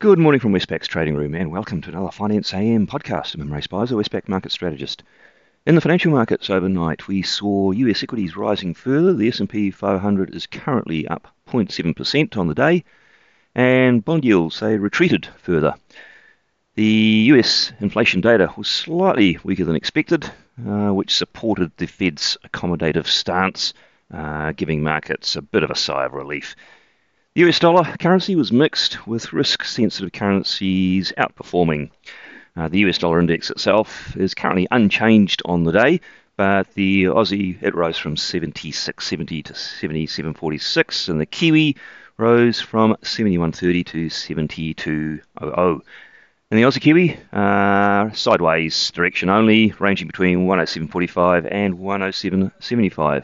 Good morning from Westpac's trading room and welcome to another Finance AM podcast. I'm Imre Speizer, Westpac market strategist. In the financial markets overnight, we saw US equities rising further. The S&P 500 is currently up 0.7% on the day and bond yields they retreated further. The US inflation data was slightly weaker than expected, uh, which supported the Fed's accommodative stance, uh, giving markets a bit of a sigh of relief. The US dollar currency was mixed, with risk sensitive currencies outperforming. Uh, the US dollar index itself is currently unchanged on the day, but the Aussie it rose from 76.70 to 77.46, and the Kiwi rose from 71.30 to 72.00. And the Aussie Kiwi, uh, sideways direction only, ranging between 107.45 and 107.75.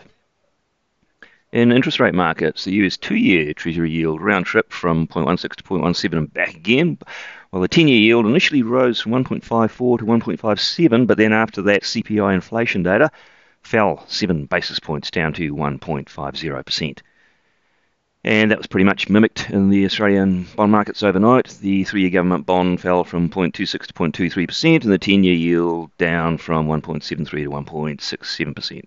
In interest rate markets, the US two year Treasury yield round trip from 0.16 to 0.17 and back again, while the 10 year yield initially rose from 1.54 to 1.57, but then after that CPI inflation data fell 7 basis points down to 1.50%. And that was pretty much mimicked in the Australian bond markets overnight. The three year government bond fell from 0.26 to 0.23%, and the 10 year yield down from 1.73 to 1.67%.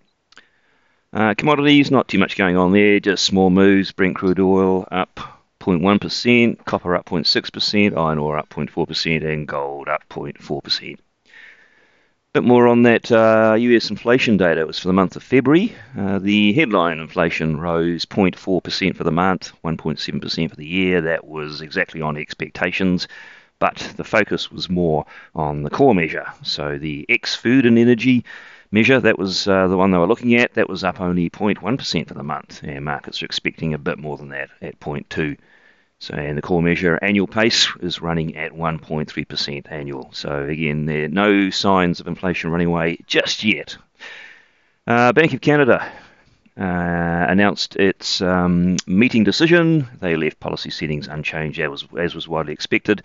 Uh, commodities, not too much going on there, just small moves. Brent crude oil up 0.1%, copper up 0.6%, iron ore up 0.4%, and gold up 0.4%. Bit more on that uh, US inflation data. It was for the month of February. Uh, the headline inflation rose 0.4% for the month, 1.7% for the year. That was exactly on expectations, but the focus was more on the core measure. So the ex food and energy measure. That was uh, the one they were looking at. That was up only 0.1% for the month, and markets are expecting a bit more than that at 0.2. So, and the core measure annual pace is running at 1.3% annual. So, again, there are no signs of inflation running away just yet. Uh, Bank of Canada uh, announced its um, meeting decision. They left policy settings unchanged, as as was widely expected.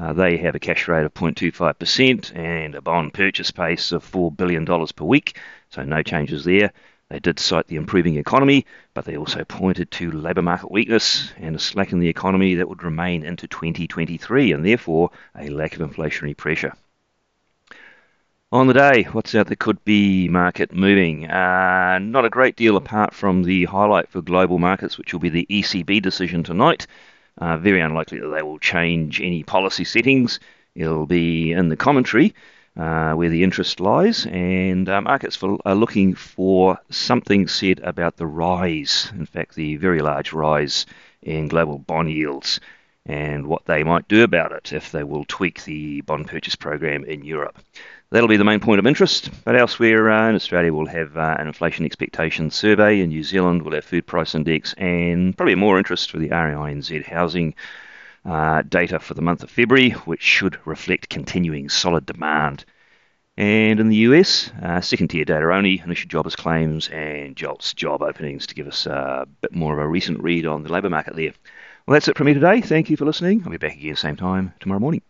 Uh, they have a cash rate of 0.25% and a bond purchase pace of $4 billion per week, so no changes there. They did cite the improving economy, but they also pointed to labour market weakness and a slack in the economy that would remain into 2023 and therefore a lack of inflationary pressure. On the day, what's out there could be market moving? Uh, not a great deal apart from the highlight for global markets, which will be the ECB decision tonight. Uh, very unlikely that they will change any policy settings. It'll be in the commentary uh, where the interest lies, and uh, markets for, are looking for something said about the rise, in fact, the very large rise in global bond yields, and what they might do about it if they will tweak the bond purchase program in Europe. That'll be the main point of interest. But elsewhere uh, in Australia, we'll have uh, an inflation expectations survey. In New Zealand, we'll have food price index and probably more interest for the REINZ housing uh, data for the month of February, which should reflect continuing solid demand. And in the US, uh, second tier data only, initial jobless claims and JOLTS job openings to give us a bit more of a recent read on the labour market there. Well, that's it from me today. Thank you for listening. I'll be back again same time tomorrow morning.